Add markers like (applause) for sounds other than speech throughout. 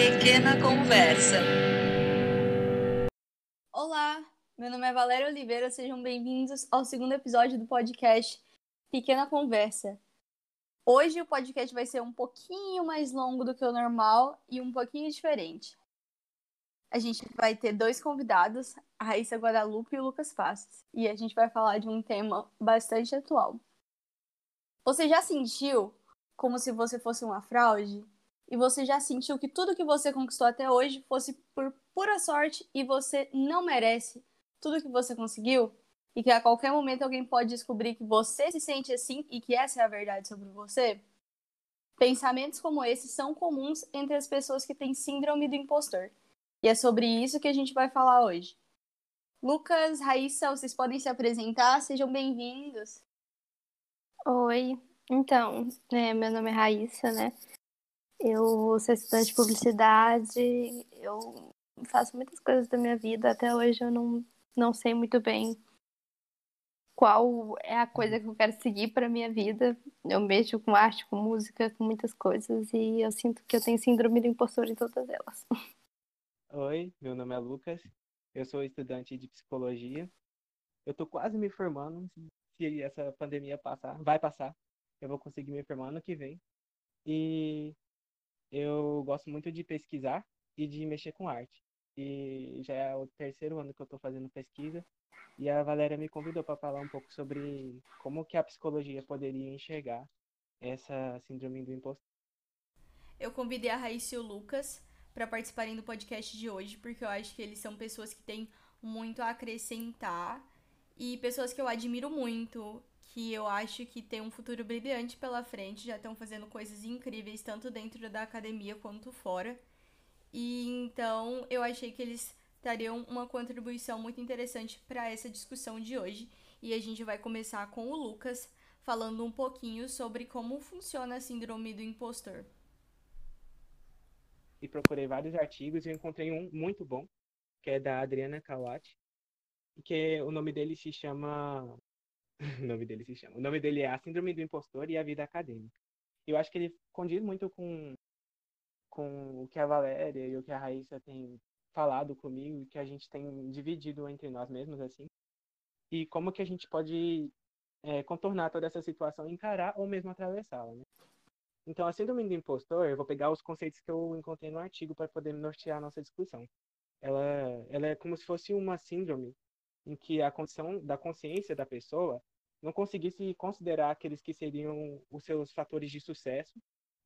Pequena Conversa. Olá, meu nome é Valéria Oliveira, sejam bem-vindos ao segundo episódio do podcast Pequena Conversa. Hoje o podcast vai ser um pouquinho mais longo do que o normal e um pouquinho diferente. A gente vai ter dois convidados, a Raíssa Guadalupe e o Lucas Passos, e a gente vai falar de um tema bastante atual. Você já sentiu como se você fosse uma fraude? E você já sentiu que tudo que você conquistou até hoje fosse por pura sorte e você não merece tudo que você conseguiu? E que a qualquer momento alguém pode descobrir que você se sente assim e que essa é a verdade sobre você? Pensamentos como esses são comuns entre as pessoas que têm síndrome do impostor. E é sobre isso que a gente vai falar hoje. Lucas, Raíssa, vocês podem se apresentar? Sejam bem-vindos. Oi, então, é, meu nome é Raíssa, né? Eu sou estudante de publicidade, eu faço muitas coisas da minha vida, até hoje eu não, não sei muito bem qual é a coisa que eu quero seguir para minha vida. Eu mexo com arte, com música, com muitas coisas e eu sinto que eu tenho síndrome do impostor em todas elas. Oi, meu nome é Lucas, eu sou estudante de psicologia. Eu tô quase me formando, se essa pandemia passar, vai passar, eu vou conseguir me formar ano que vem. E eu gosto muito de pesquisar e de mexer com arte. E já é o terceiro ano que eu estou fazendo pesquisa. E a Valéria me convidou para falar um pouco sobre como que a psicologia poderia enxergar essa síndrome do impostor. Eu convidei a Raíssa e o Lucas para participarem do podcast de hoje, porque eu acho que eles são pessoas que têm muito a acrescentar e pessoas que eu admiro muito que eu acho que tem um futuro brilhante pela frente, já estão fazendo coisas incríveis tanto dentro da academia quanto fora. E então eu achei que eles teriam uma contribuição muito interessante para essa discussão de hoje. E a gente vai começar com o Lucas falando um pouquinho sobre como funciona a síndrome do impostor. E procurei vários artigos e encontrei um muito bom, que é da Adriana Kawati, que o nome dele se chama (laughs) o nome dele se chama. O nome dele é A Síndrome do Impostor e a Vida Acadêmica. Eu acho que ele condiz muito com, com o que a Valéria e o que a Raíssa tem falado comigo, que a gente tem dividido entre nós mesmos, assim. E como que a gente pode é, contornar toda essa situação, encarar ou mesmo atravessá-la, né? Então, a síndrome do impostor, eu vou pegar os conceitos que eu encontrei no artigo para poder nortear a nossa discussão. Ela, ela é como se fosse uma síndrome em que a condição da consciência da pessoa não conseguisse considerar aqueles que seriam os seus fatores de sucesso,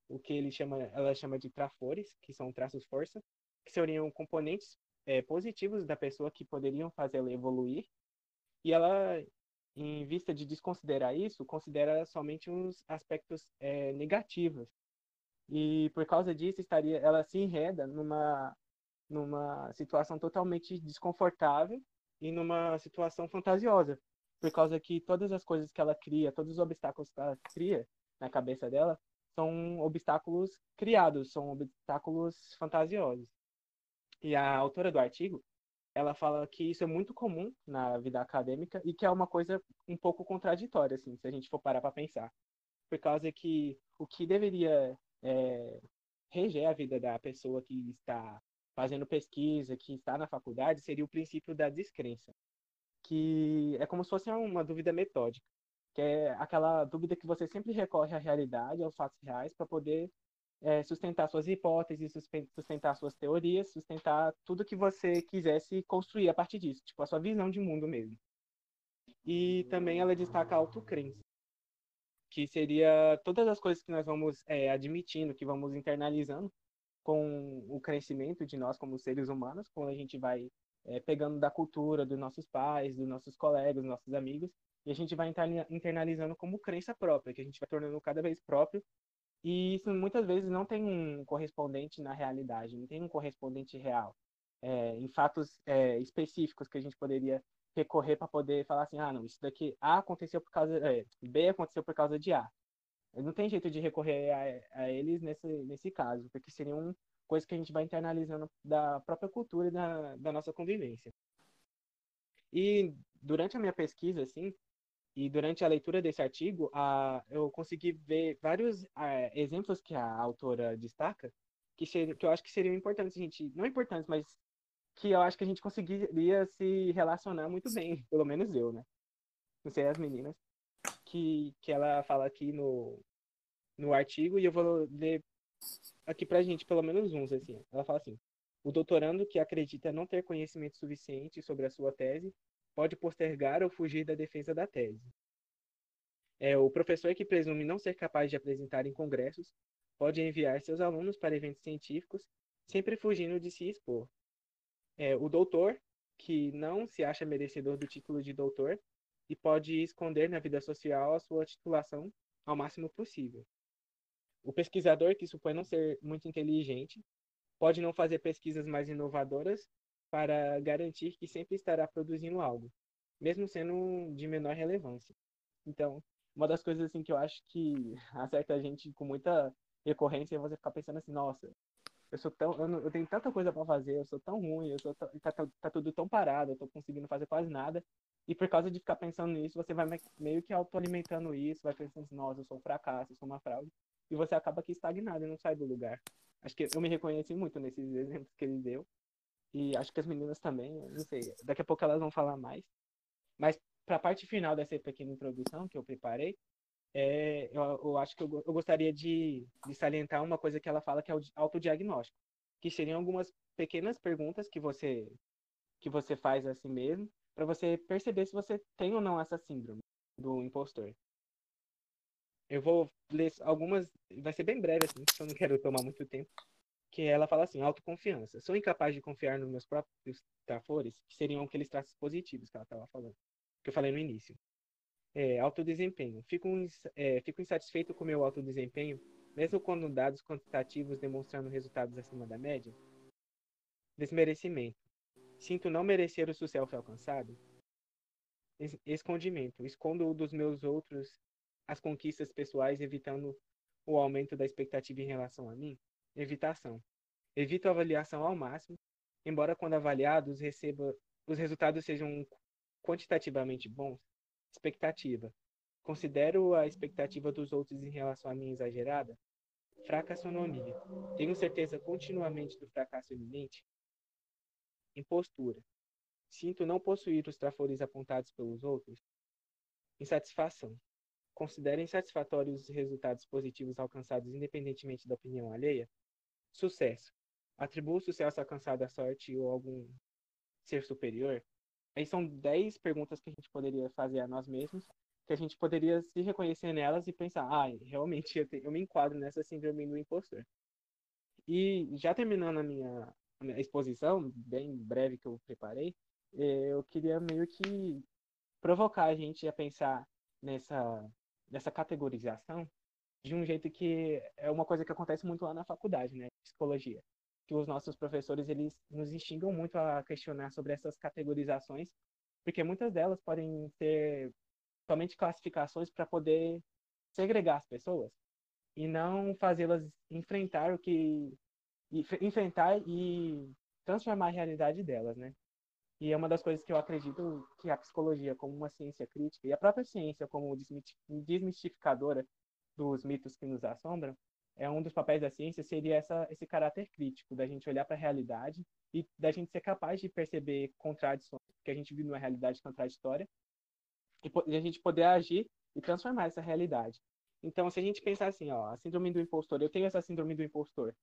o que ele chama, ela chama de trafores, que são traços força, que seriam componentes é, positivos da pessoa que poderiam fazê-la evoluir, e ela, em vista de desconsiderar isso, considera somente os aspectos é, negativos. E por causa disso, estaria, ela se enreda numa, numa situação totalmente desconfortável e numa situação fantasiosa, por causa que todas as coisas que ela cria, todos os obstáculos que ela cria na cabeça dela, são obstáculos criados, são obstáculos fantasiosos. E a autora do artigo, ela fala que isso é muito comum na vida acadêmica e que é uma coisa um pouco contraditória, assim, se a gente for parar para pensar. Por causa que o que deveria é, reger a vida da pessoa que está fazendo pesquisa, que está na faculdade, seria o princípio da descrença que é como se fosse uma dúvida metódica, que é aquela dúvida que você sempre recorre à realidade, aos fatos reais, para poder é, sustentar suas hipóteses, sustentar suas teorias, sustentar tudo que você quisesse construir a partir disso, tipo a sua visão de mundo mesmo. E também ela destaca a autocrença, que seria todas as coisas que nós vamos é, admitindo, que vamos internalizando com o crescimento de nós como seres humanos, quando a gente vai é, pegando da cultura dos nossos pais, dos nossos colegas, dos nossos amigos, e a gente vai internalizando como crença própria, que a gente vai tornando cada vez próprio, e isso muitas vezes não tem um correspondente na realidade, não tem um correspondente real, é, em fatos é, específicos que a gente poderia recorrer para poder falar assim, ah, não, isso daqui A aconteceu por causa, é, B aconteceu por causa de A. Não tem jeito de recorrer a, a eles nesse, nesse caso, porque seria um coisa que a gente vai internalizando da própria cultura e da, da nossa convivência. E durante a minha pesquisa, assim, e durante a leitura desse artigo, a, eu consegui ver vários a, exemplos que a autora destaca que, ser, que eu acho que seriam importantes, gente. Não importantes, mas que eu acho que a gente conseguiria se relacionar muito bem, pelo menos eu, né? Não sei as meninas, que, que ela fala aqui no, no artigo, e eu vou ler aqui pra gente pelo menos uns, assim. Ela fala assim: o doutorando que acredita não ter conhecimento suficiente sobre a sua tese pode postergar ou fugir da defesa da tese. É, o professor que presume não ser capaz de apresentar em congressos pode enviar seus alunos para eventos científicos, sempre fugindo de se expor. É, o doutor, que não se acha merecedor do título de doutor e pode esconder na vida social a sua titulação ao máximo possível. O pesquisador, que supõe não ser muito inteligente, pode não fazer pesquisas mais inovadoras para garantir que sempre estará produzindo algo, mesmo sendo de menor relevância. Então, uma das coisas assim que eu acho que (laughs) acerta a gente com muita recorrência é você ficar pensando assim, nossa, eu sou tão, eu, não, eu tenho tanta coisa para fazer, eu sou tão ruim, eu sou tá, tá, tá, tudo tão parado, eu tô conseguindo fazer quase nada. E por causa de ficar pensando nisso, você vai meio que autoalimentando isso, vai pensando assim, nossa, eu sou um fracasso, eu sou uma fraude. E você acaba aqui estagnado e não sai do lugar. Acho que eu me reconheci muito nesses exemplos que ele deu. E acho que as meninas também, não sei, daqui a pouco elas vão falar mais. Mas para a parte final dessa pequena introdução que eu preparei, é, eu, eu, acho que eu, eu gostaria de, de, salientar uma coisa que ela fala que é o autodiagnóstico, que seriam algumas pequenas perguntas que você que você faz a si mesmo para você perceber se você tem ou não essa síndrome do impostor. Eu vou ler algumas, vai ser bem breve assim, porque eu não quero tomar muito tempo. Que ela fala assim, autoconfiança. Sou incapaz de confiar nos meus próprios trafores, que seriam aqueles traços positivos que ela estava falando, que eu falei no início. É, autodesempenho. Fico, é, fico insatisfeito com meu autodesempenho, mesmo quando dados quantitativos demonstrando resultados acima da média. Desmerecimento. Sinto não merecer o sucesso alcançado. Es escondimento. Escondo dos meus outros as conquistas pessoais, evitando o aumento da expectativa em relação a mim. Evitação. Evito a avaliação ao máximo, embora quando avaliados receba os resultados sejam quantitativamente bons, Expectativa. Considero a expectativa dos outros em relação a mim exagerada? Fracassonomia. Tenho certeza continuamente do fracasso iminente? Impostura. Sinto não possuir os trafores apontados pelos outros? Insatisfação. Considero insatisfatórios os resultados positivos alcançados independentemente da opinião alheia? Sucesso. Atribuo o sucesso alcançado à sorte ou algum ser superior? Aí são 10 perguntas que a gente poderia fazer a nós mesmos, que a gente poderia se reconhecer nelas e pensar, ah, realmente eu, te, eu me enquadro nessa síndrome do impostor. E já terminando a minha, a minha exposição, bem breve que eu preparei, eh, eu queria meio que provocar a gente a pensar nessa, nessa categorização de um jeito que é uma coisa que acontece muito lá na faculdade, né, psicologia que os nossos professores eles nos instigam muito a questionar sobre essas categorizações, porque muitas delas podem ser somente classificações para poder segregar as pessoas e não fazê-las enfrentar o que enfrentar e transformar a realidade delas, né? E é uma das coisas que eu acredito que a psicologia, como uma ciência crítica, e a própria ciência, como desmistificadora dos mitos que nos assombram, é um dos papéis da ciência seria essa, esse caráter crítico, da gente olhar para a realidade e da gente ser capaz de perceber contradições, porque a gente vive numa realidade contraditória, e, a gente poder agir e transformar essa realidade. Então, se a gente pensar assim, ó, a síndrome do impostor, eu tenho essa síndrome do impostor,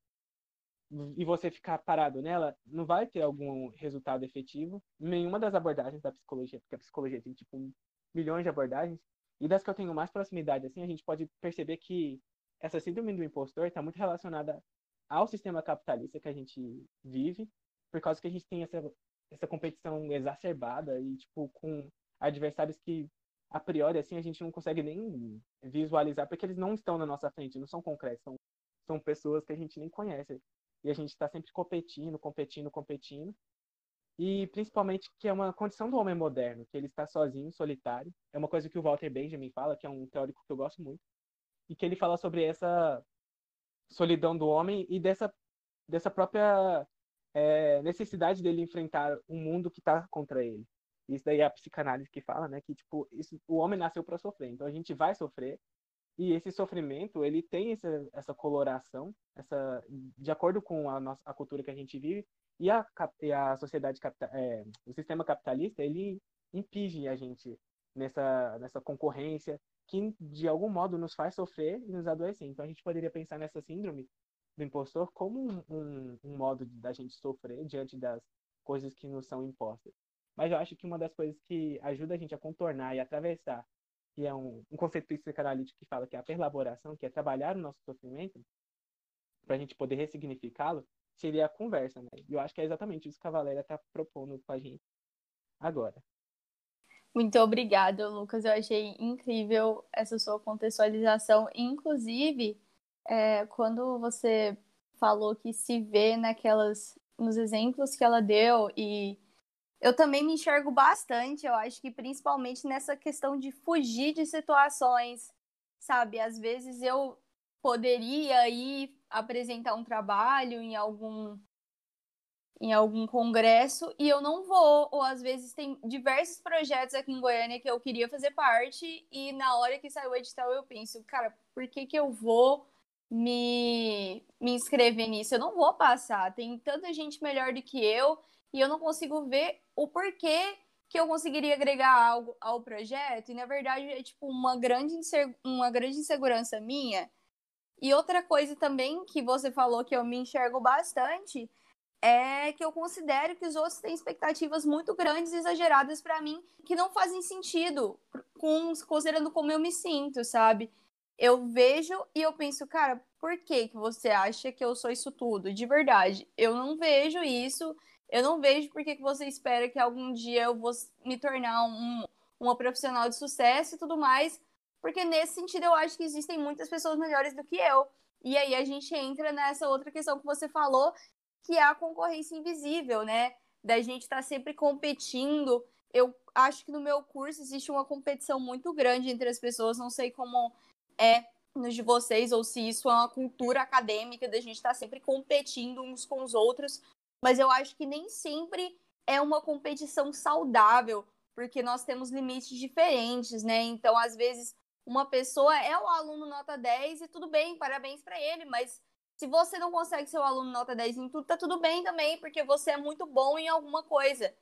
e você ficar parado nela, não vai ter algum resultado efetivo nenhuma das abordagens da psicologia, porque a psicologia tem, tipo, milhões de abordagens, e das que eu tenho mais proximidade, assim, a gente pode perceber que essa síndrome do impostor está muito relacionada ao sistema capitalista que a gente vive, por causa que a gente tem essa, essa competição exacerbada e, tipo, com adversários que, a priori, assim, a gente não consegue nem visualizar, porque eles não estão na nossa frente, não são concretos, são, são pessoas que a gente nem conhece. E a gente está sempre competindo, competindo, competindo. E principalmente que é uma condição do homem moderno, que ele está sozinho, solitário. É uma coisa que o Walter Benjamin fala, que é um teórico que eu gosto muito e que ele fala sobre essa solidão do homem e dessa, dessa própria é, necessidade dele enfrentar um mundo que está contra ele. Isso daí é a psicanálise que fala, né? Que tipo, isso, o homem nasceu para sofrer, então a gente vai sofrer E esse sofrimento, ele tem essa, essa coloração, essa, de acordo com a, nossa, a cultura que a gente vive, e a, e a sociedade, capital, é, o sistema capitalista, ele impinge a gente nessa, nessa concorrência que, de algum modo, nos faz sofrer e nos adoecer. Então, a gente poderia pensar nessa síndrome do impostor como um, um, um modo da gente sofrer diante das coisas que nos são impostas. Mas eu acho que uma das coisas que ajuda a gente a contornar e atravessar, que é um, um conceito psicanalítico que fala que é a perlaboração, que é trabalhar o nosso sofrimento, para a gente poder ressignificá-lo, seria a conversa, né? E eu acho que é exatamente isso que a Valéria está propondo com a gente agora. Muito obrigada, Lucas. Eu achei incrível essa sua contextualização. Inclusive, é, quando você falou que se vê naquelas, nos exemplos que ela deu e eu também me enxergo bastante, eu acho que principalmente nessa questão de fugir de situações, sabe? Às vezes eu poderia ir apresentar um trabalho em algum em algum congresso e eu não vou, ou às vezes tem diversos projetos aqui em Goiânia que eu queria fazer parte e na hora que saiu o edital eu penso, cara, por que que eu vou me, me inscrever nisso? Eu não vou passar, tem tanta gente melhor do que eu e eu não consigo ver o porquê que eu conseguiria agregar algo ao projeto e na verdade é tipo uma grande, uma grande insegurança minha e outra coisa também que você falou que eu me enxergo bastante é que eu considero que os outros têm expectativas muito grandes e exageradas para mim que não fazem sentido com, considerando como eu me sinto, sabe? Eu vejo e eu penso, cara, por que, que você acha que eu sou isso tudo? De verdade, eu não vejo isso, eu não vejo por que, você espera que algum dia eu vou me tornar um, uma profissional de sucesso e tudo mais, porque nesse sentido eu acho que existem muitas pessoas melhores do que eu. E aí a gente entra nessa outra questão que você falou, que é a concorrência invisível, né? Da gente estar tá sempre competindo. Eu acho que no meu curso existe uma competição muito grande entre as pessoas, não sei como é nos de vocês, ou se isso é uma cultura acadêmica da gente estar tá sempre competindo uns com os outros, mas eu acho que nem sempre é uma competição saudável, porque nós temos limites diferentes, né? Então, às vezes, uma pessoa é o aluno nota 10 e tudo bem, parabéns para ele, mas se você não consegue ser o aluno nota 10 em tudo, tá tudo bem também, porque você é muito bom em alguma coisa,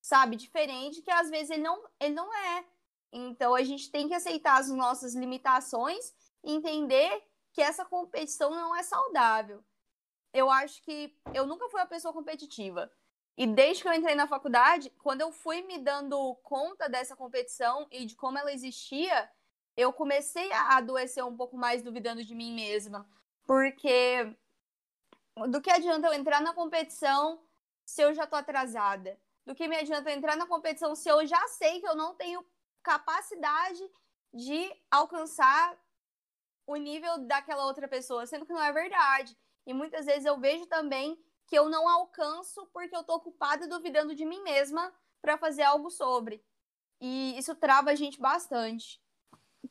sabe? Diferente que às vezes ele não, ele não é. Então a gente tem que aceitar as nossas limitações e entender que essa competição não é saudável. Eu acho que eu nunca fui uma pessoa competitiva. E desde que eu entrei na faculdade, quando eu fui me dando conta dessa competição e de como ela existia, eu comecei a adoecer um pouco mais duvidando de mim mesma. Porque do que adianta eu entrar na competição se eu já tô atrasada? Do que me adianta eu entrar na competição se eu já sei que eu não tenho capacidade de alcançar o nível daquela outra pessoa, sendo que não é verdade. E muitas vezes eu vejo também que eu não alcanço porque eu tô ocupada duvidando de mim mesma para fazer algo sobre. E isso trava a gente bastante.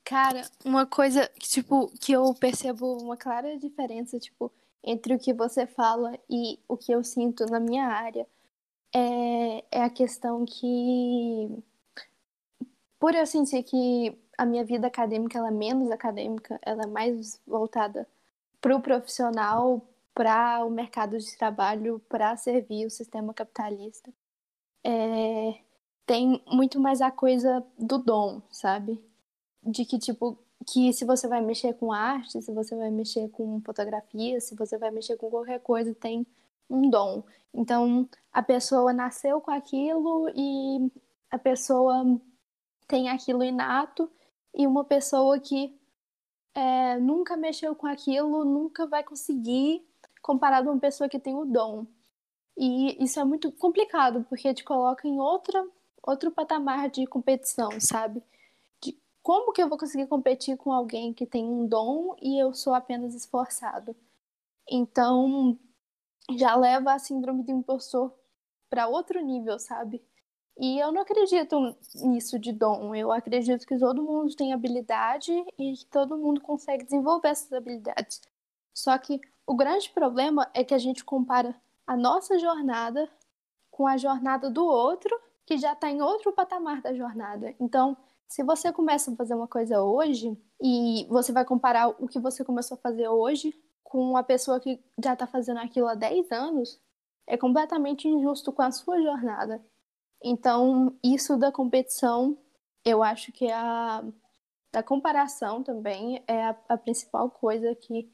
Cara, uma coisa que, tipo, que eu percebo uma clara diferença, tipo, entre o que você fala e o que eu sinto na minha área é, é a questão que, por eu sentir que a minha vida acadêmica ela é menos acadêmica, ela é mais voltada para o profissional, para o mercado de trabalho, para servir o sistema capitalista. É, tem muito mais a coisa do dom, sabe? de que, tipo, que se você vai mexer com arte, se você vai mexer com fotografia, se você vai mexer com qualquer coisa, tem um dom. Então, a pessoa nasceu com aquilo e a pessoa tem aquilo inato, e uma pessoa que é, nunca mexeu com aquilo nunca vai conseguir comparado a uma pessoa que tem o dom. E isso é muito complicado, porque te coloca em outra, outro patamar de competição, sabe? como que eu vou conseguir competir com alguém que tem um dom e eu sou apenas esforçado? Então, já leva a síndrome do impostor para outro nível, sabe? E eu não acredito nisso de dom. Eu acredito que todo mundo tem habilidade e que todo mundo consegue desenvolver essas habilidades. Só que o grande problema é que a gente compara a nossa jornada com a jornada do outro, que já está em outro patamar da jornada. Então, se você começa a fazer uma coisa hoje e você vai comparar o que você começou a fazer hoje com uma pessoa que já está fazendo aquilo há 10 anos, é completamente injusto com a sua jornada. Então, isso da competição, eu acho que é a da comparação também é a, a principal coisa que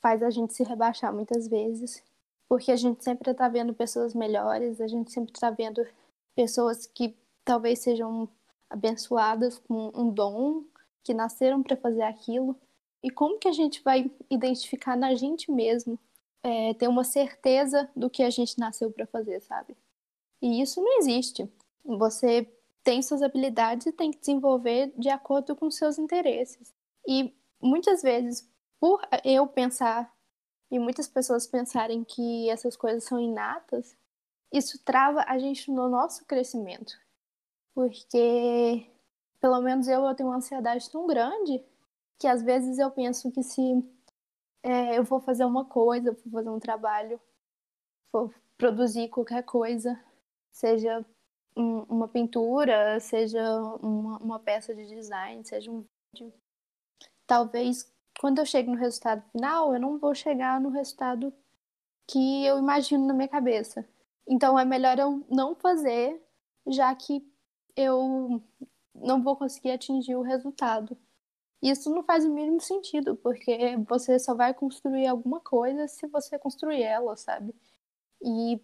faz a gente se rebaixar muitas vezes, porque a gente sempre está vendo pessoas melhores, a gente sempre está vendo pessoas que talvez sejam abençoadas com um dom, que nasceram para fazer aquilo. E como que a gente vai identificar na gente mesmo, é, ter uma certeza do que a gente nasceu para fazer, sabe? E isso não existe. Você tem suas habilidades e tem que desenvolver de acordo com seus interesses. E muitas vezes, por eu pensar e muitas pessoas pensarem que essas coisas são inatas, isso trava a gente no nosso crescimento. Porque, pelo menos eu, eu tenho uma ansiedade tão grande que às vezes eu penso que se é, eu vou fazer uma coisa, vou fazer um trabalho, vou produzir qualquer coisa, seja um, uma pintura, seja uma, uma peça de design, seja um vídeo, talvez quando eu chego no resultado final, eu não vou chegar no resultado que eu imagino na minha cabeça. Então é melhor eu não fazer, já que eu não vou conseguir atingir o resultado. Isso não faz o mínimo sentido, porque você só vai construir alguma coisa se você construir ela, sabe? E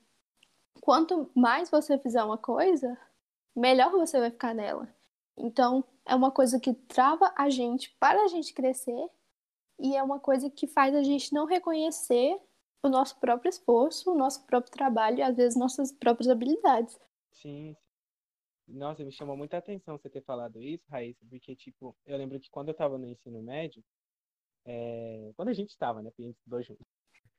quanto mais você fizer uma coisa, melhor você vai ficar nela. Então, é uma coisa que trava a gente para a gente crescer e é uma coisa que faz a gente não reconhecer o nosso próprio esforço, o nosso próprio trabalho e às vezes nossas próprias habilidades. Sim. Nossa, me chamou muita atenção você ter falado isso, Raíssa, porque, tipo, eu lembro que quando eu tava no ensino médio, é... quando a gente estava, né, a gente estudou junto,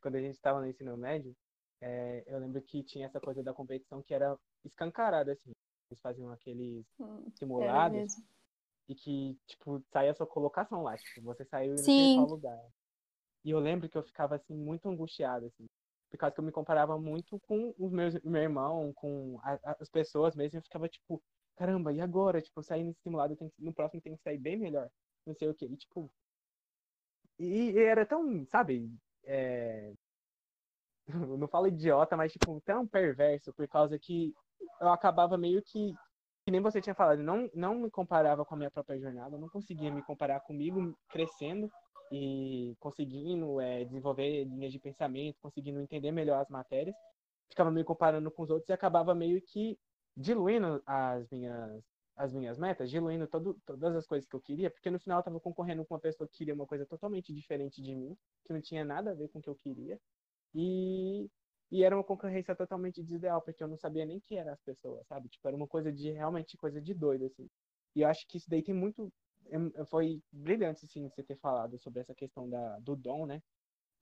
quando a gente estava no ensino médio, é... eu lembro que tinha essa coisa da competição que era escancarada, assim. Eles faziam aqueles hum, simulados e que, tipo, saía a sua colocação lá, tipo, você saiu e tinha qual lugar. E eu lembro que eu ficava, assim, muito angustiado, assim, por causa que eu me comparava muito com os meus, meu irmão, com a, as pessoas mesmo, eu ficava, tipo, caramba, e agora? Tipo, sair nesse simulado, tenho, no próximo tem que sair bem melhor, não sei o quê, e, tipo, e, e era tão, sabe, é... (laughs) não falo idiota, mas, tipo, tão perverso, por causa que eu acabava meio que que nem você tinha falado, não, não me comparava com a minha própria jornada, não conseguia me comparar comigo crescendo e conseguindo é, desenvolver linhas de pensamento, conseguindo entender melhor as matérias. Ficava me comparando com os outros e acabava meio que diluindo as minhas, as minhas metas, diluindo todo, todas as coisas que eu queria, porque no final eu estava concorrendo com uma pessoa que queria uma coisa totalmente diferente de mim, que não tinha nada a ver com o que eu queria. E e era uma concorrência totalmente desleal, porque eu não sabia nem quem eram as pessoas, sabe? Tipo, era uma coisa de, realmente, coisa de doido, assim. E eu acho que isso daí tem muito... É, foi brilhante, assim, você ter falado sobre essa questão da, do dom, né?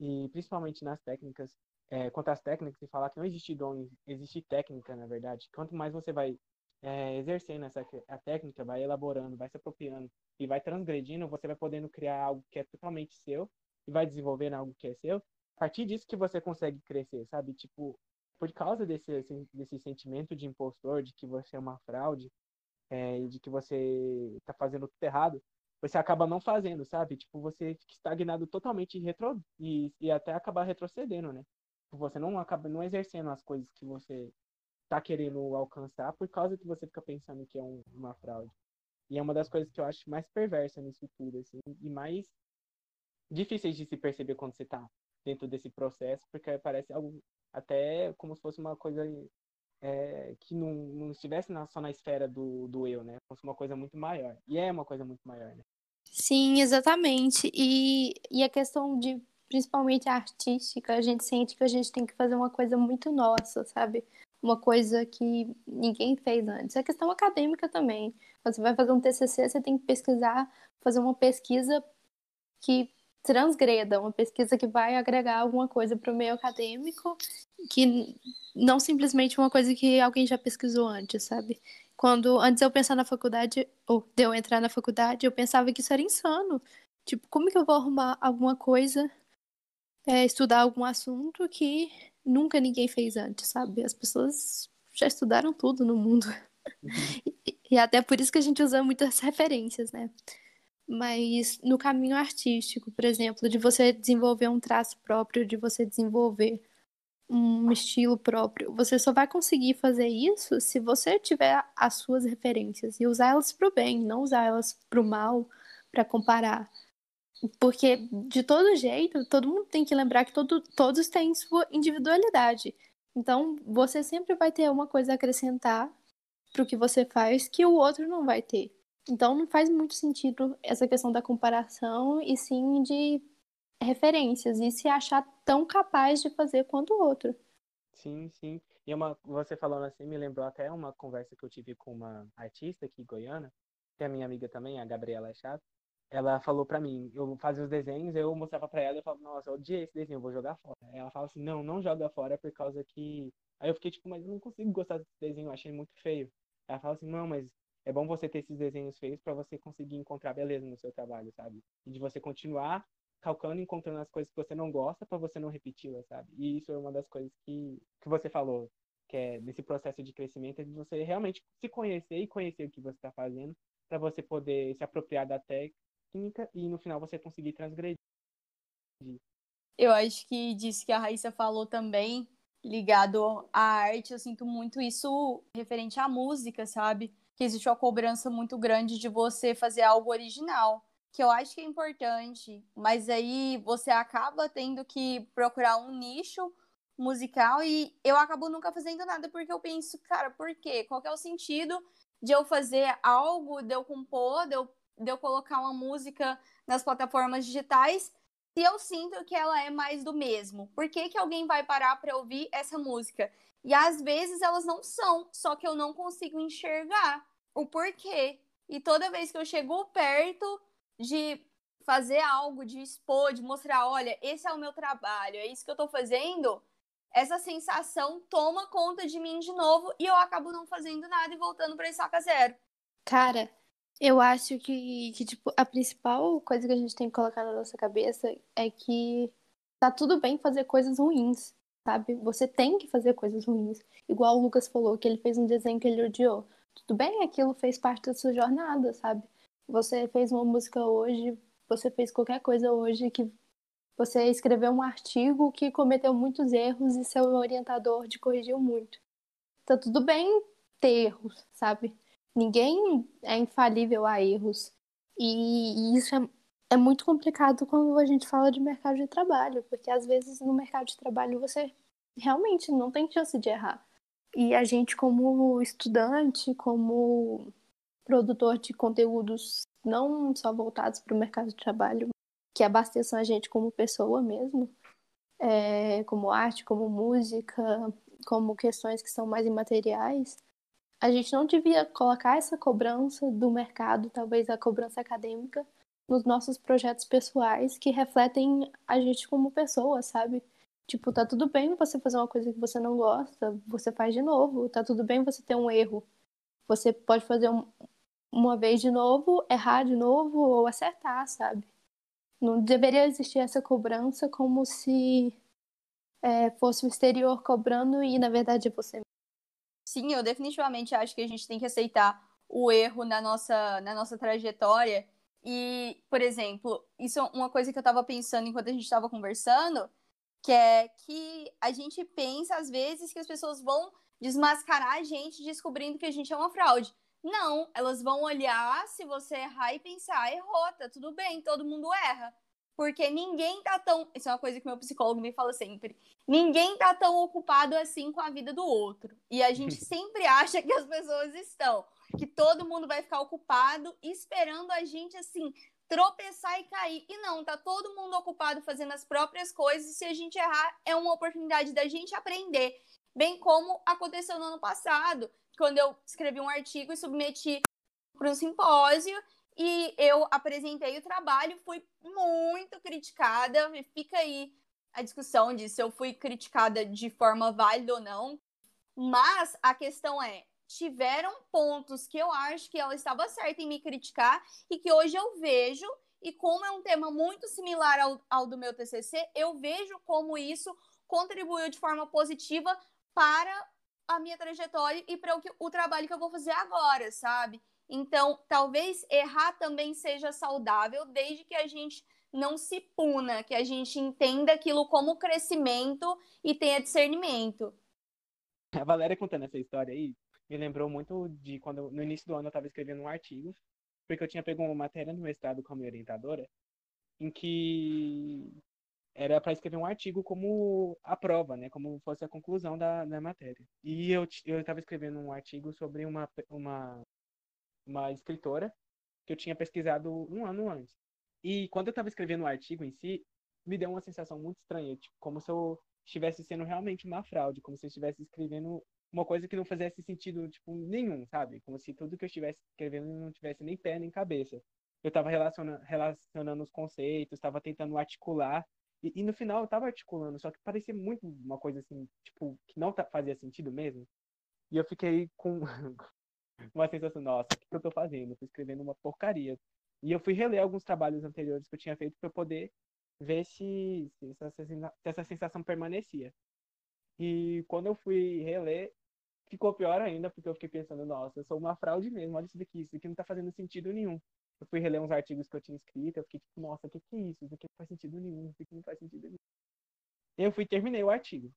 E principalmente nas técnicas, é, quanto às técnicas, e falar que não existe dom, existe técnica, na verdade. Quanto mais você vai é, exercendo essa a técnica, vai elaborando, vai se apropriando e vai transgredindo, você vai podendo criar algo que é totalmente seu e vai desenvolvendo algo que é seu a partir disso que você consegue crescer, sabe? Tipo, por causa desse, desse sentimento de impostor, de que você é uma fraude, é, de que você tá fazendo tudo errado, você acaba não fazendo, sabe? Tipo, você fica estagnado totalmente retro, e, e até acabar retrocedendo, né? Tipo, você não acaba não exercendo as coisas que você tá querendo alcançar por causa que você fica pensando que é um, uma fraude. E é uma das coisas que eu acho mais perversa nisso tudo, assim, e mais difíceis de se perceber quando você tá dentro desse processo, porque parece algo até como se fosse uma coisa é, que não, não estivesse na, só na esfera do, do eu, né? Fosse uma coisa muito maior. E é uma coisa muito maior, né? Sim, exatamente. E, e a questão de, principalmente artística, a gente sente que a gente tem que fazer uma coisa muito nossa, sabe? Uma coisa que ninguém fez antes. É questão acadêmica também. Você vai fazer um TCC, você tem que pesquisar, fazer uma pesquisa que transgreda, uma pesquisa que vai agregar alguma coisa para o meio acadêmico, que não simplesmente uma coisa que alguém já pesquisou antes, sabe? Quando antes eu pensar na faculdade, ou de eu entrar na faculdade, eu pensava que isso era insano. Tipo, como que eu vou arrumar alguma coisa, é, estudar algum assunto que nunca ninguém fez antes, sabe? As pessoas já estudaram tudo no mundo. Uhum. (laughs) E até por isso que a gente usa muitas referências, né? Mas no caminho artístico, por exemplo, de você desenvolver um traço próprio, de você desenvolver um estilo próprio, você só vai conseguir fazer isso se você tiver as suas referências e usar elas para o bem, não usar elas para o mal, para comparar. Porque, de todo jeito, todo mundo tem que lembrar que todo, todos têm sua individualidade. Então, você sempre vai ter uma coisa a acrescentar para o que você faz que o outro não vai ter. Então, não faz muito sentido essa questão da comparação e sim de referências e se achar tão capaz de fazer quanto o outro. Sim, sim. E uma, você falando assim me lembrou até uma conversa que eu tive com uma artista aqui goiana, que é minha amiga também, a Gabriela Chato ela falou para mim, eu fazia os desenhos, eu mostrava para ela, eu falava, nossa, eu odiei esse desenho, eu vou jogar fora. Ela fala assim, não, não joga fora por causa que. Aí eu fiquei tipo, mas eu não consigo gostar desse desenho, eu achei muito feio. Ela fala assim, não, mas é bom você ter esses desenhos feios para você conseguir encontrar beleza no seu trabalho, sabe? E de você continuar calcando, encontrando as coisas que você não gosta para você não repeti-las, sabe? E isso é uma das coisas que, que você falou, que é nesse processo de crescimento, é de você realmente se conhecer e conhecer o que você está fazendo para você poder se apropriar da técnica e no final você conseguir transgredir. Eu acho que disse que a Raíssa falou também, ligado à arte, eu sinto muito isso referente à música, sabe? Que existe uma cobrança muito grande de você fazer algo original, que eu acho que é importante, mas aí você acaba tendo que procurar um nicho musical e eu acabo nunca fazendo nada porque eu penso, cara, por quê? Qual é o sentido de eu fazer algo, de eu compor, de eu de eu colocar uma música nas plataformas digitais se eu sinto que ela é mais do mesmo? Por que, que alguém vai parar para ouvir essa música? E às vezes elas não são, só que eu não consigo enxergar o porquê. E toda vez que eu chego perto de fazer algo, de expor, de mostrar, olha, esse é o meu trabalho, é isso que eu tô fazendo, essa sensação toma conta de mim de novo e eu acabo não fazendo nada e voltando para estaca zero. Cara, eu acho que, que, tipo, a principal coisa que a gente tem que colocar na nossa cabeça é que tá tudo bem fazer coisas ruins, sabe? Você tem que fazer coisas ruins. Igual o Lucas falou, que ele fez um desenho que ele odiou. Tudo bem, aquilo fez parte da sua jornada, sabe? Você fez uma música hoje, você fez qualquer coisa hoje que você escreveu um artigo que cometeu muitos erros e seu orientador te corrigiu muito. Tá tudo bem ter erros, sabe? Ninguém é infalível a erros. E, e isso é, é muito complicado quando a gente fala de mercado de trabalho, porque às vezes no mercado de trabalho você realmente não tem chance de errar. E a gente, como estudante, como produtor de conteúdos não só voltados para o mercado de trabalho, que abasteçam a gente como pessoa mesmo, é, como arte, como música, como questões que são mais imateriais, a gente não devia colocar essa cobrança do mercado, talvez a cobrança acadêmica, nos nossos projetos pessoais que refletem a gente como pessoa, sabe? Tipo, tá tudo bem você fazer uma coisa que você não gosta, você faz de novo. Tá tudo bem você ter um erro. Você pode fazer um, uma vez de novo, errar de novo ou acertar, sabe? Não deveria existir essa cobrança como se é, fosse o exterior cobrando e na verdade é você sim, eu definitivamente acho que a gente tem que aceitar o erro na nossa, na nossa trajetória. E, por exemplo, isso é uma coisa que eu estava pensando enquanto a gente estava conversando, que é que a gente pensa, às vezes, que as pessoas vão desmascarar a gente descobrindo que a gente é uma fraude. Não, elas vão olhar se você errar e pensar, errou, tá tudo bem, todo mundo erra. Porque ninguém tá tão. Isso é uma coisa que meu psicólogo me fala sempre. Ninguém tá tão ocupado assim com a vida do outro. E a gente (laughs) sempre acha que as pessoas estão. Que todo mundo vai ficar ocupado esperando a gente, assim, tropeçar e cair. E não, tá todo mundo ocupado fazendo as próprias coisas. E se a gente errar, é uma oportunidade da gente aprender. Bem como aconteceu no ano passado, quando eu escrevi um artigo e submeti para um simpósio e eu apresentei o trabalho, fui muito criticada. Fica aí a discussão de se eu fui criticada de forma válida ou não. Mas a questão é: tiveram pontos que eu acho que ela estava certa em me criticar e que hoje eu vejo, e como é um tema muito similar ao, ao do meu TCC, eu vejo como isso contribuiu de forma positiva para a minha trajetória e para o, o trabalho que eu vou fazer agora, sabe? Então, talvez errar também seja saudável, desde que a gente não se puna, que a gente entenda aquilo como crescimento e tenha discernimento. A Valéria contando essa história aí me lembrou muito de quando no início do ano eu estava escrevendo um artigo, porque eu tinha pego uma matéria no mestrado com a minha orientadora, em que era para escrever um artigo como a prova, né, como fosse a conclusão da, da matéria. E eu estava escrevendo um artigo sobre uma uma uma escritora que eu tinha pesquisado um ano antes. E quando eu estava escrevendo o artigo em si, me deu uma sensação muito estranha, tipo, como se eu estivesse sendo realmente uma fraude, como se eu estivesse escrevendo uma coisa que não fizesse sentido, tipo, nenhum, sabe? Como se tudo que eu estivesse escrevendo não tivesse nem pé nem cabeça. Eu estava relacionando, relacionando os conceitos, estava tentando articular, e, e, no final eu estava articulando, só que parecia muito uma coisa assim, tipo, que não fazia sentido mesmo. E eu fiquei com (laughs) uma sensação, nossa, o que eu estou fazendo? Tô escrevendo uma porcaria. E eu fui reler alguns trabalhos anteriores que eu tinha feito para poder ver se, se, essa, se essa sensação permanecia. E quando eu fui reler, ficou pior ainda, porque eu fiquei pensando, nossa, eu sou uma fraude mesmo, olha isso daqui, isso aqui não tá fazendo sentido nenhum. Eu fui reler uns artigos que eu tinha escrito, eu fiquei tipo, nossa, o que, que é isso? Isso aqui não faz sentido nenhum, isso aqui não faz sentido nenhum. Eu fui terminei o artigo.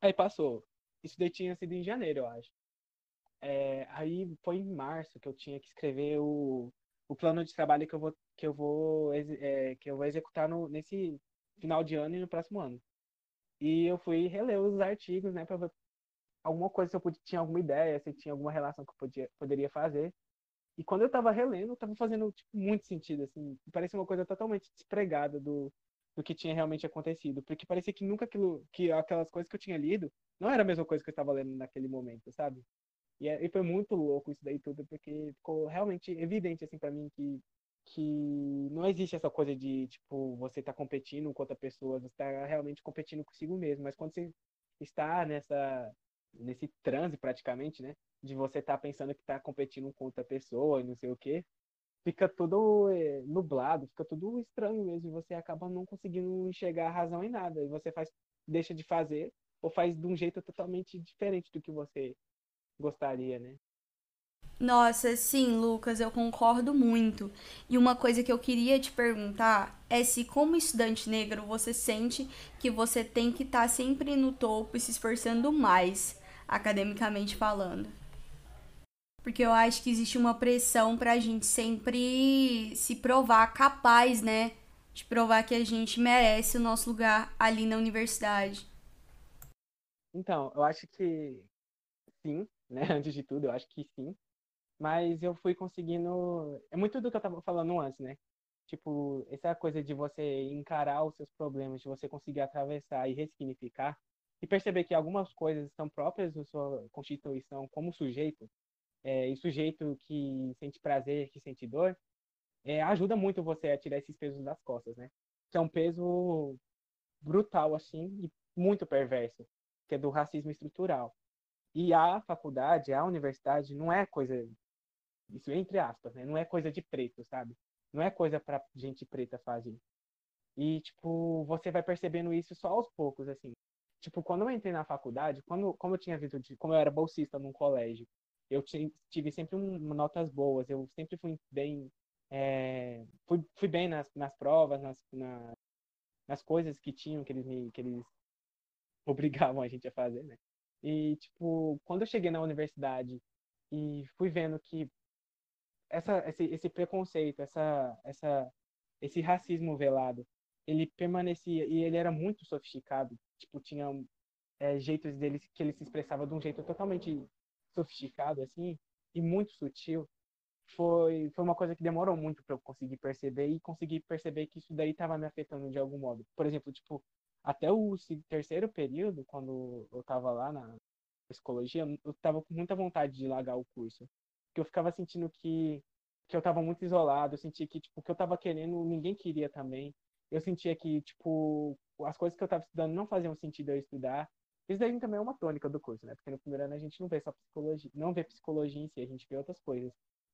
Aí passou. Isso daí tinha sido em janeiro, eu acho. É, aí foi em março que eu tinha que escrever o, o plano de trabalho que eu vou que eu vou é, que eu vou executar no, nesse final de ano e no próximo ano. E eu fui reler os artigos, né, ver alguma coisa se eu podia, tinha alguma ideia, se tinha alguma relação que eu podia, poderia fazer. E quando eu tava relendo, tava fazendo tipo, muito sentido, assim, parecia uma coisa totalmente despregada do, do que tinha realmente acontecido, porque parecia que nunca aquilo, que aquelas coisas que eu tinha lido não era a mesma coisa que eu estava lendo naquele momento, sabe? E, é, e foi muito louco isso daí tudo, porque ficou realmente evidente, assim, para mim que, que não existe essa coisa de, tipo, você tá competindo com outra pessoa, você tá realmente competindo consigo mesmo. Mas quando você está nessa, nesse transe, praticamente, né? De você estar tá pensando que tá competindo com outra pessoa e não sei o quê, fica tudo é, nublado, fica tudo estranho mesmo. E você acaba não conseguindo enxergar a razão em nada. E você faz, deixa de fazer ou faz de um jeito totalmente diferente do que você gostaria, né? Nossa, sim, Lucas, eu concordo muito. E uma coisa que eu queria te perguntar é se, como estudante negro, você sente que você tem que estar tá sempre no topo e se esforçando mais, academicamente falando. Porque eu acho que existe uma pressão pra gente sempre se provar capaz, né? De provar que a gente merece o nosso lugar ali na universidade. Então, eu acho que sim, (laughs) né? Antes de tudo, eu acho que sim. Mas eu fui conseguindo. É muito do que eu tava falando antes, né? Tipo, essa coisa de você encarar os seus problemas, de você conseguir atravessar e ressignificar, e perceber que algumas coisas estão próprias da sua constituição como sujeito, é, e sujeito que sente prazer, que sente dor, é, ajuda muito você a tirar esses pesos das costas, né? Que é um peso brutal, assim, e muito perverso, que é do racismo estrutural. E a faculdade, a universidade, não é coisa, isso entre aspas, né? Não é coisa de preto, sabe? Não é coisa para gente preta fazer. E, tipo, você vai percebendo isso só aos poucos, assim. Tipo, quando eu entrei na faculdade, quando, como eu tinha visto, de, como eu era bolsista num colégio, eu tive sempre um, notas boas, eu sempre fui bem, é, fui, fui bem nas, nas provas, nas, na, nas coisas que tinham, que eles, me, que eles (laughs) obrigavam a gente a fazer, né? E, tipo, quando eu cheguei na universidade e fui vendo que essa, esse, esse preconceito, essa, essa, esse racismo velado, ele permanecia e ele era muito sofisticado. Tipo, tinha é, jeitos dele que ele se expressava de um jeito totalmente sofisticado, assim, e muito sutil. Foi, foi uma coisa que demorou muito para eu conseguir perceber e conseguir perceber que isso daí estava me afetando de algum modo. Por exemplo, tipo, até o terceiro período, quando eu estava lá na psicologia, eu estava com muita vontade de largar o curso. Porque eu ficava sentindo que, que eu estava muito isolado, eu sentia que, tipo, o que eu estava querendo, ninguém queria também. Eu sentia que, tipo, as coisas que eu estava estudando não faziam sentido eu estudar. Isso daí também é uma tônica do curso, né? Porque no primeiro ano a gente não vê só psicologia, não vê psicologia em si, a gente vê outras coisas.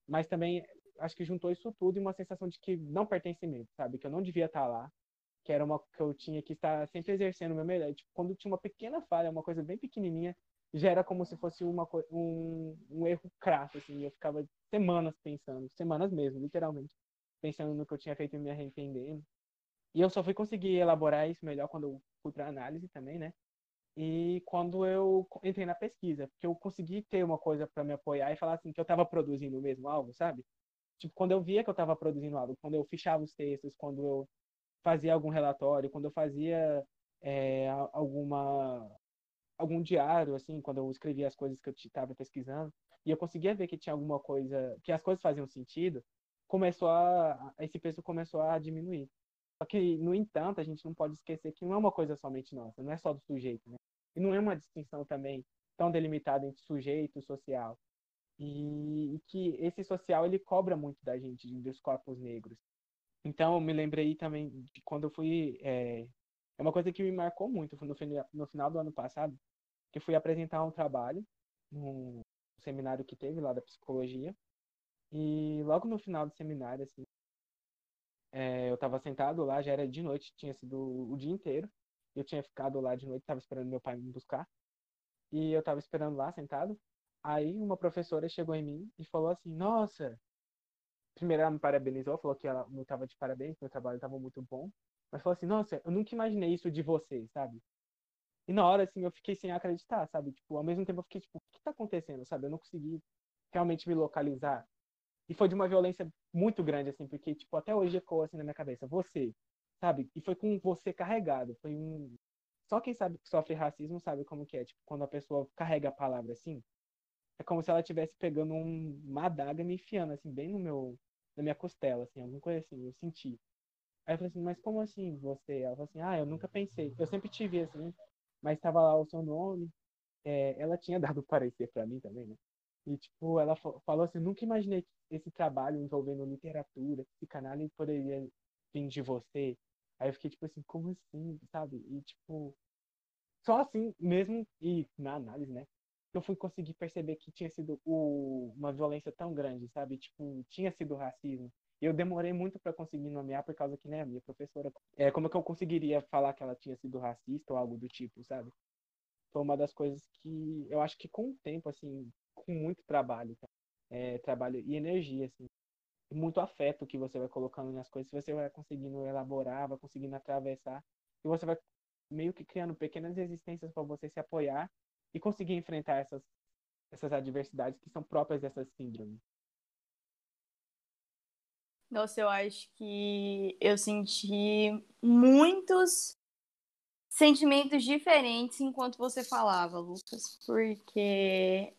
Mas também acho que juntou isso tudo em uma sensação de que não pertencimento, sabe? Que eu não devia estar lá, que era uma que eu tinha que estar sempre exercendo o meu melhor. Tipo, quando tinha uma pequena falha, uma coisa bem pequenininha, já era como se fosse uma, um, um erro crasso, assim. Eu ficava semanas pensando, semanas mesmo, literalmente, pensando no que eu tinha feito e me arrependendo. E eu só fui conseguir elaborar isso melhor quando eu fui para análise também, né? E quando eu entrei na pesquisa, porque eu consegui ter uma coisa para me apoiar e falar assim que eu estava produzindo mesmo algo, sabe? Tipo, quando eu via que eu estava produzindo algo, quando eu fichava os textos, quando eu fazia algum relatório, quando eu fazia é, alguma algum diário, assim, quando eu escrevia as coisas que eu estava pesquisando, e eu conseguia ver que tinha alguma coisa, que as coisas faziam sentido, começou a, esse peso começou a diminuir. Só que, no entanto, a gente não pode esquecer que não é uma coisa somente nossa, não é só do sujeito, né? E não é uma distinção também tão delimitada entre sujeito e social. E, e que esse social, ele cobra muito da gente, dos corpos negros. Então, eu me lembrei também de quando eu fui... É, é uma coisa que me marcou muito, no, no final do ano passado, que fui apresentar um trabalho num seminário que teve lá da psicologia. E logo no final do seminário, assim, é, eu estava sentado lá, já era de noite, tinha sido o dia inteiro. Eu tinha ficado lá de noite, estava esperando meu pai me buscar. E eu estava esperando lá, sentado. Aí uma professora chegou em mim e falou assim: Nossa! Primeiro ela me parabenizou, falou que ela não estava de parabéns, meu trabalho estava muito bom. Mas falou assim: Nossa, eu nunca imaginei isso de você, sabe? E na hora, assim, eu fiquei sem acreditar, sabe? Tipo, ao mesmo tempo eu fiquei tipo: O que está acontecendo, sabe? Eu não consegui realmente me localizar. E foi de uma violência muito grande, assim, porque, tipo, até hoje ecoa assim na minha cabeça. Você, sabe? E foi com você carregado. Foi um. Só quem sabe que sofre racismo sabe como que é. Tipo, quando a pessoa carrega a palavra assim, é como se ela estivesse pegando um, uma adaga e me enfiando, assim, bem no meu. na minha costela, assim, alguma coisa assim, eu senti. Aí eu falei assim, mas como assim você? Ela falou assim, ah, eu nunca pensei. Eu sempre tive assim, mas estava lá o seu nome. É, ela tinha (laughs) dado parecer para mim também, né? E, tipo, ela falou assim, nunca imaginei que esse trabalho envolvendo literatura, psicanálise poderia vir de você. Aí eu fiquei, tipo assim, como assim, sabe? E, tipo, só assim mesmo, e na análise, né? Eu fui conseguir perceber que tinha sido o, uma violência tão grande, sabe? Tipo, tinha sido racismo. Eu demorei muito para conseguir nomear por causa que, né, a minha professora. É, como é que eu conseguiria falar que ela tinha sido racista ou algo do tipo, sabe? Foi uma das coisas que eu acho que com o tempo, assim, com muito trabalho, tá? é, trabalho e energia, assim, muito afeto que você vai colocando nas coisas, você vai conseguindo elaborar, vai conseguindo atravessar, e você vai meio que criando pequenas resistências para você se apoiar e conseguir enfrentar essas, essas adversidades que são próprias dessas síndromes. Nossa, eu acho que eu senti muitos sentimentos diferentes enquanto você falava, Lucas, porque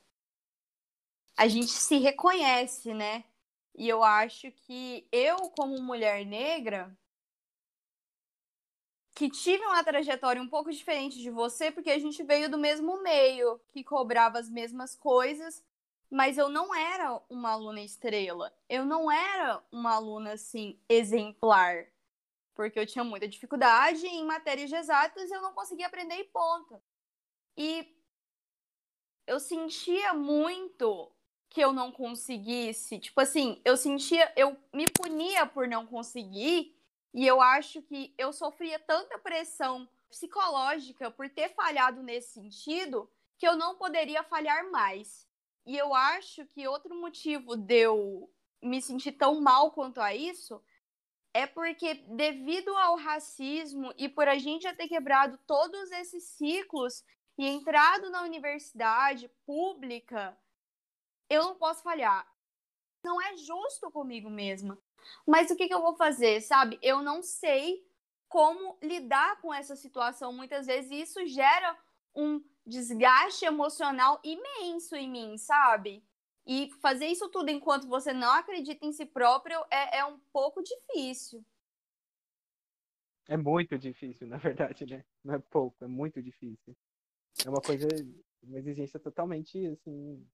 a gente se reconhece, né? E eu acho que eu, como mulher negra, que tive uma trajetória um pouco diferente de você, porque a gente veio do mesmo meio, que cobrava as mesmas coisas, mas eu não era uma aluna estrela. Eu não era uma aluna assim exemplar, porque eu tinha muita dificuldade em matérias exatas e eu não conseguia aprender e ponto. E eu sentia muito que eu não conseguisse. Tipo assim, eu sentia, eu me punia por não conseguir, e eu acho que eu sofria tanta pressão psicológica por ter falhado nesse sentido que eu não poderia falhar mais. E eu acho que outro motivo de eu me sentir tão mal quanto a isso é porque, devido ao racismo e por a gente já ter quebrado todos esses ciclos e entrado na universidade pública eu não posso falhar. Não é justo comigo mesma. Mas o que, que eu vou fazer, sabe? Eu não sei como lidar com essa situação muitas vezes isso gera um desgaste emocional imenso em mim, sabe? E fazer isso tudo enquanto você não acredita em si próprio é, é um pouco difícil. É muito difícil, (laughs) na verdade, né? Não é pouco, é muito difícil. É uma coisa, uma exigência totalmente, assim,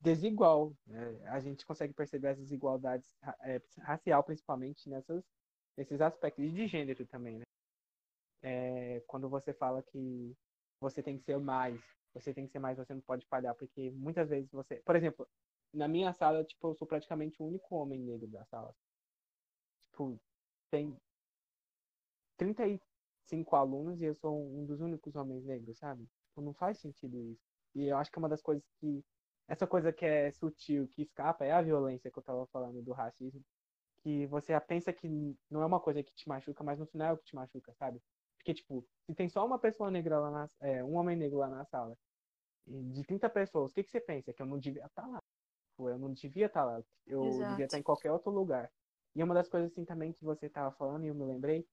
desigual. Né? A gente consegue perceber as desigualdades é, racial, principalmente nessas, nesses aspectos, e de gênero também. Né? É, quando você fala que você tem que ser mais, você tem que ser mais, você não pode falhar, porque muitas vezes você. Por exemplo, na minha sala, tipo, eu sou praticamente o único homem negro da sala. Tipo, tem 35 alunos e eu sou um dos únicos homens negros, sabe? Tipo, não faz sentido isso. E eu acho que é uma das coisas que. Essa coisa que é sutil, que escapa, é a violência que eu tava falando do racismo. Que você pensa que não é uma coisa que te machuca, mas no final é o que te machuca, sabe? Porque, tipo, se tem só uma pessoa negra lá na. É, um homem negro lá na sala, de 30 pessoas, o que, que você pensa? Que eu não devia estar lá. Eu não devia estar lá. Eu Exato. devia estar em qualquer outro lugar. E uma das coisas assim também que você estava falando e eu me lembrei,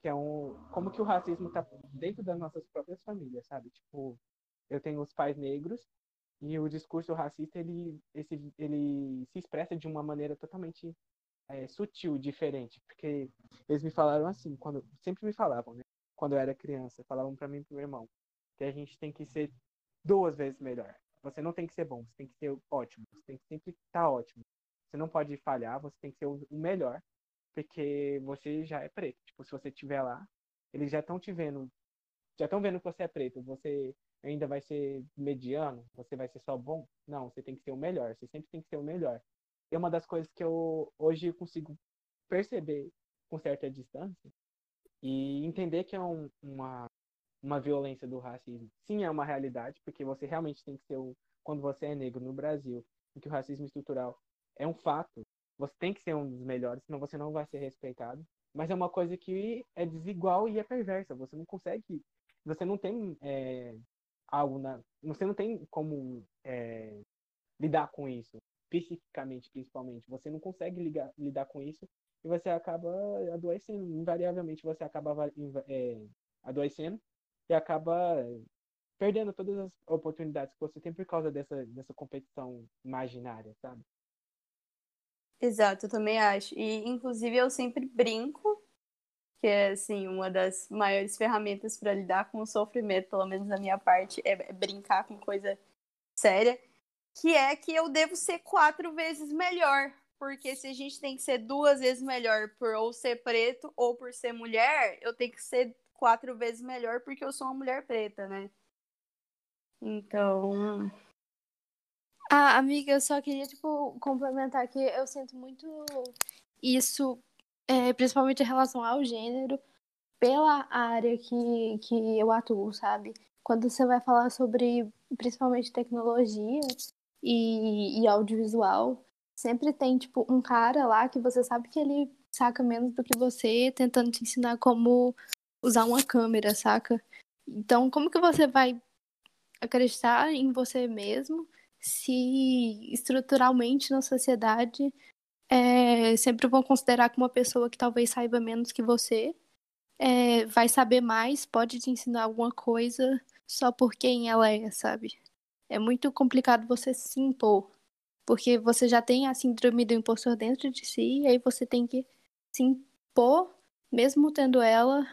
que é um como que o racismo está dentro das nossas próprias famílias, sabe? Tipo, eu tenho os pais negros e o discurso racista ele esse ele se expressa de uma maneira totalmente é, sutil, diferente, porque eles me falaram assim, quando sempre me falavam, né? Quando eu era criança, falavam para mim e pro meu irmão que a gente tem que ser duas vezes melhor. Você não tem que ser bom, você tem que ser ótimo, você tem que sempre estar ótimo. Você não pode falhar, você tem que ser o melhor, porque você já é preto. Tipo, se você estiver lá, eles já estão te vendo, já estão vendo que você é preto. Você ainda vai ser mediano, você vai ser só bom? Não, você tem que ser o melhor, você sempre tem que ser o melhor. E uma das coisas que eu hoje consigo perceber com certa distância e entender que é um, uma uma violência do racismo. Sim, é uma realidade, porque você realmente tem que ser o, quando você é negro no Brasil, em que o racismo estrutural é um fato, você tem que ser um dos melhores, senão você não vai ser respeitado. Mas é uma coisa que é desigual e é perversa. Você não consegue, você não tem é, algo na, você não tem como é, lidar com isso, psiquicamente principalmente. Você não consegue ligar, lidar com isso e você acaba adoecendo. Invariavelmente você acaba é, adoecendo e acaba perdendo todas as oportunidades que você tem por causa dessa, dessa competição imaginária, sabe? Exato, eu também acho. E, inclusive, eu sempre brinco, que é, assim, uma das maiores ferramentas para lidar com o sofrimento, pelo menos da minha parte, é, é brincar com coisa séria, que é que eu devo ser quatro vezes melhor. Porque se a gente tem que ser duas vezes melhor por ou ser preto ou por ser mulher, eu tenho que ser quatro vezes melhor porque eu sou uma mulher preta, né? Então. Ah, amiga, eu só queria, tipo, complementar que eu sinto muito isso, é, principalmente em relação ao gênero, pela área que, que eu atuo, sabe? Quando você vai falar sobre, principalmente, tecnologia e, e audiovisual, sempre tem, tipo, um cara lá que você sabe que ele saca menos do que você, tentando te ensinar como usar uma câmera, saca? Então, como que você vai acreditar em você mesmo se estruturalmente na sociedade é, sempre vão considerar que uma pessoa que talvez saiba menos que você é, vai saber mais, pode te ensinar alguma coisa só por quem ela é, sabe? É muito complicado você se impor, porque você já tem a síndrome do impostor dentro de si, e aí você tem que se impor, mesmo tendo ela,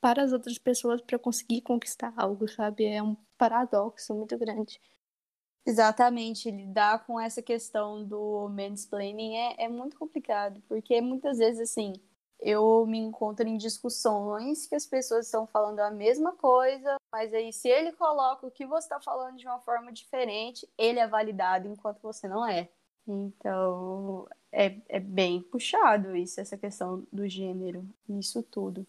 para as outras pessoas para conseguir conquistar algo, sabe? É um paradoxo muito grande. Exatamente, lidar com essa questão do mansplaining é, é muito complicado, porque muitas vezes, assim, eu me encontro em discussões que as pessoas estão falando a mesma coisa, mas aí se ele coloca o que você está falando de uma forma diferente, ele é validado enquanto você não é. Então, é, é bem puxado isso, essa questão do gênero, isso tudo.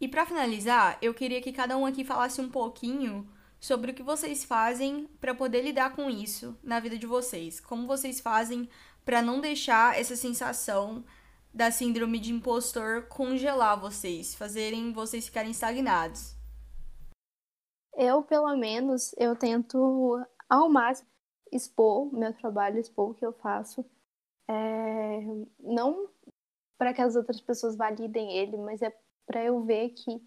E para finalizar, eu queria que cada um aqui falasse um pouquinho sobre o que vocês fazem para poder lidar com isso na vida de vocês. Como vocês fazem para não deixar essa sensação da síndrome de impostor congelar vocês, fazerem vocês ficarem estagnados. Eu, pelo menos, eu tento ao máximo expor meu trabalho, expor o que eu faço. É... Não para que as outras pessoas validem ele, mas é para eu ver que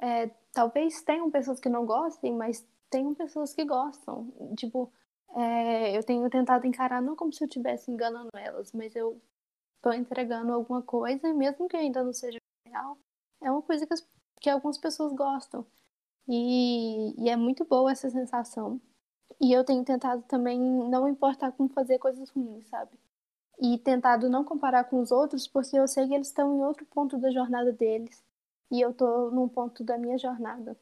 é, talvez tenham pessoas que não gostem, mas tenham pessoas que gostam. Tipo, é, eu tenho tentado encarar não como se eu estivesse enganando elas, mas eu estou entregando alguma coisa, mesmo que ainda não seja real, é uma coisa que, as, que algumas pessoas gostam. E, e é muito boa essa sensação. E eu tenho tentado também não importar com fazer coisas ruins, sabe? e tentado não comparar com os outros, porque eu sei que eles estão em outro ponto da jornada deles e eu tô num ponto da minha jornada.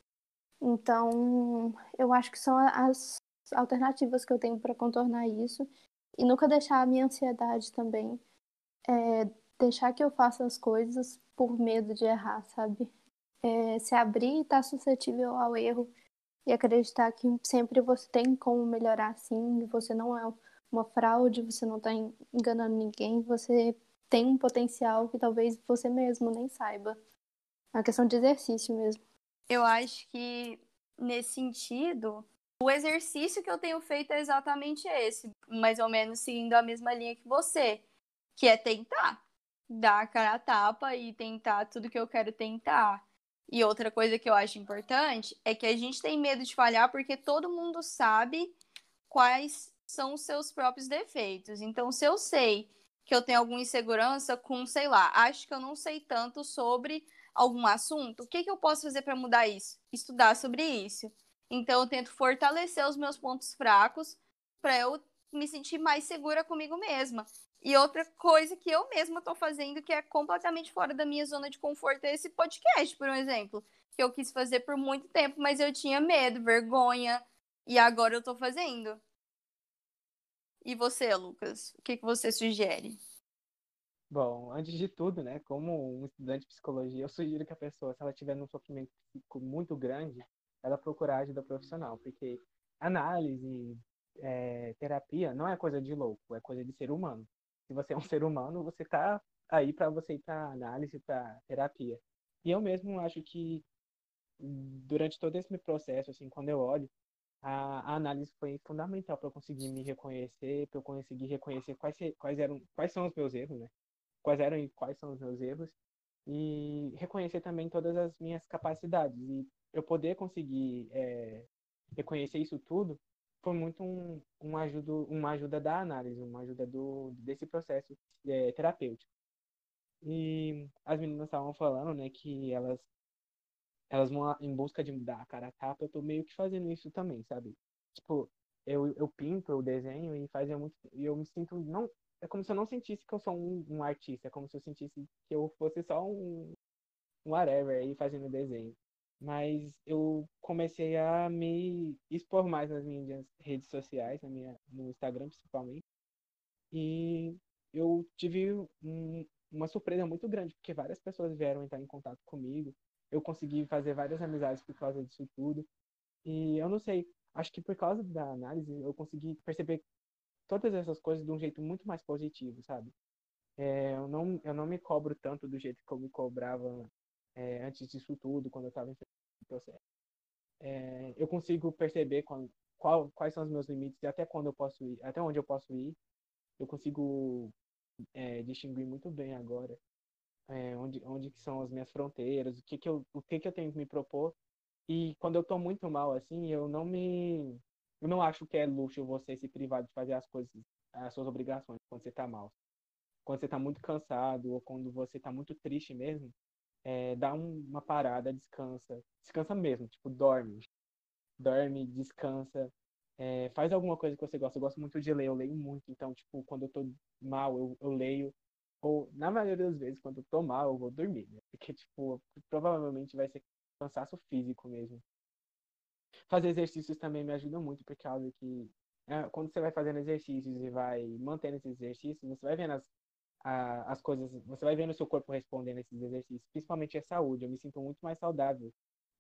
Então, eu acho que são as alternativas que eu tenho para contornar isso e nunca deixar a minha ansiedade também é, deixar que eu faça as coisas por medo de errar, sabe? É, se abrir e estar tá suscetível ao erro e acreditar que sempre você tem como melhorar sim, você não é uma fraude, você não está enganando ninguém, você tem um potencial que talvez você mesmo nem saiba. É uma questão de exercício mesmo. Eu acho que nesse sentido, o exercício que eu tenho feito é exatamente esse, mais ou menos seguindo a mesma linha que você, que é tentar dar a cara a tapa e tentar tudo que eu quero tentar. E outra coisa que eu acho importante é que a gente tem medo de falhar porque todo mundo sabe quais são os seus próprios defeitos. Então, se eu sei que eu tenho alguma insegurança com, sei lá, acho que eu não sei tanto sobre algum assunto, o que, que eu posso fazer para mudar isso? Estudar sobre isso. Então, eu tento fortalecer os meus pontos fracos para eu me sentir mais segura comigo mesma. E outra coisa que eu mesma estou fazendo que é completamente fora da minha zona de conforto é esse podcast, por um exemplo, que eu quis fazer por muito tempo, mas eu tinha medo, vergonha, e agora eu estou fazendo. E você, Lucas, o que, que você sugere? Bom, antes de tudo, né, como um estudante de psicologia, eu sugiro que a pessoa, se ela tiver um sofrimento muito grande, ela procurar ajuda profissional, porque análise, é, terapia não é coisa de louco, é coisa de ser humano. Se você é um (laughs) ser humano, você tá aí para você ir para análise, para terapia. E eu mesmo acho que durante todo esse processo, assim, quando eu olho, a, a análise foi fundamental para eu conseguir me reconhecer, para eu conseguir reconhecer quais, quais eram, quais são os meus erros, né? Quais eram e quais são os meus erros e reconhecer também todas as minhas capacidades e eu poder conseguir é, reconhecer isso tudo foi muito um, um uma ajuda da análise, uma ajuda do, desse processo é, terapêutico. E as meninas estavam falando, né, que elas elas vão em busca de dar a cara a tapa, eu tô meio que fazendo isso também, sabe? Tipo, eu, eu pinto, eu desenho e fazia muito. E eu me sinto. não É como se eu não sentisse que eu sou um, um artista, é como se eu sentisse que eu fosse só um, um whatever aí fazendo desenho. Mas eu comecei a me expor mais nas minhas redes sociais, na minha, no Instagram principalmente. E eu tive um, uma surpresa muito grande, porque várias pessoas vieram entrar em contato comigo eu consegui fazer várias amizades por causa disso tudo. E eu não sei, acho que por causa da análise eu consegui perceber todas essas coisas de um jeito muito mais positivo, sabe? É, eu, não, eu não me cobro tanto do jeito que eu me cobrava é, antes disso tudo, quando eu estava em processo. É, eu consigo perceber qual, quais são os meus limites e até quando eu posso ir, até onde eu posso ir. Eu consigo é, distinguir muito bem agora é, onde, onde que são as minhas fronteiras, o que que eu, o que que eu tenho que me propor. E quando eu tô muito mal, assim, eu não me... Eu não acho que é luxo você se privar de fazer as coisas, as suas obrigações, quando você tá mal. Quando você tá muito cansado ou quando você tá muito triste mesmo, é, dá um, uma parada, descansa. Descansa mesmo, tipo, dorme. Dorme, descansa. É, faz alguma coisa que você gosta. Eu gosto muito de ler, eu leio muito. Então, tipo, quando eu tô mal, eu, eu leio. Ou, na maioria das vezes, quando eu tô mal, eu vou dormir, né? Porque, tipo, provavelmente vai ser cansaço físico mesmo. Fazer exercícios também me ajuda muito, por causa que é, quando você vai fazendo exercícios e vai mantendo esses exercícios, você vai vendo as, a, as coisas, você vai vendo o seu corpo respondendo a esses exercícios, principalmente a saúde. Eu me sinto muito mais saudável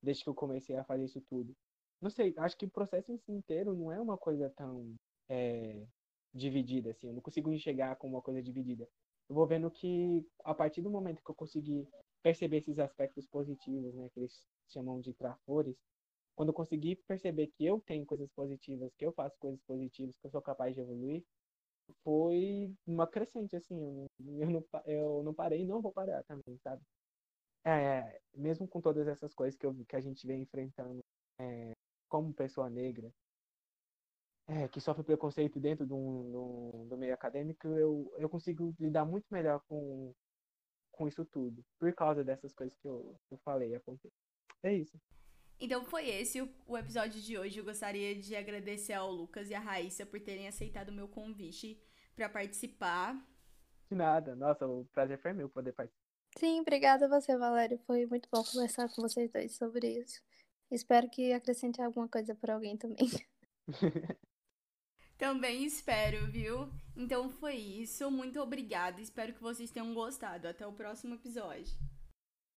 desde que eu comecei a fazer isso tudo. Não sei, acho que o processo inteiro não é uma coisa tão é, dividida, assim. Eu não consigo enxergar como uma coisa dividida eu vou vendo que a partir do momento que eu conseguir perceber esses aspectos positivos, né, que eles chamam de trafores, quando eu conseguir perceber que eu tenho coisas positivas, que eu faço coisas positivas, que eu sou capaz de evoluir, foi uma crescente, assim, eu, eu, não, eu não parei e não vou parar também, sabe? É, mesmo com todas essas coisas que, eu, que a gente vem enfrentando é, como pessoa negra, é, que sofre preconceito dentro do, do, do, meio acadêmico, eu, eu consigo lidar muito melhor com, com isso tudo, por causa dessas coisas que eu, eu falei. É isso. Então foi esse o, o episódio de hoje. Eu gostaria de agradecer ao Lucas e à Raíssa por terem aceitado o meu convite para participar. De nada, nossa, o prazer foi meu poder participar. Sim, obrigada a você, Valério. Foi muito bom conversar com vocês dois sobre isso. Espero que acrescente alguma coisa para alguém também. (laughs) Também espero, viu? Então foi isso. Muito obrigada. Espero que vocês tenham gostado. Até o próximo episódio.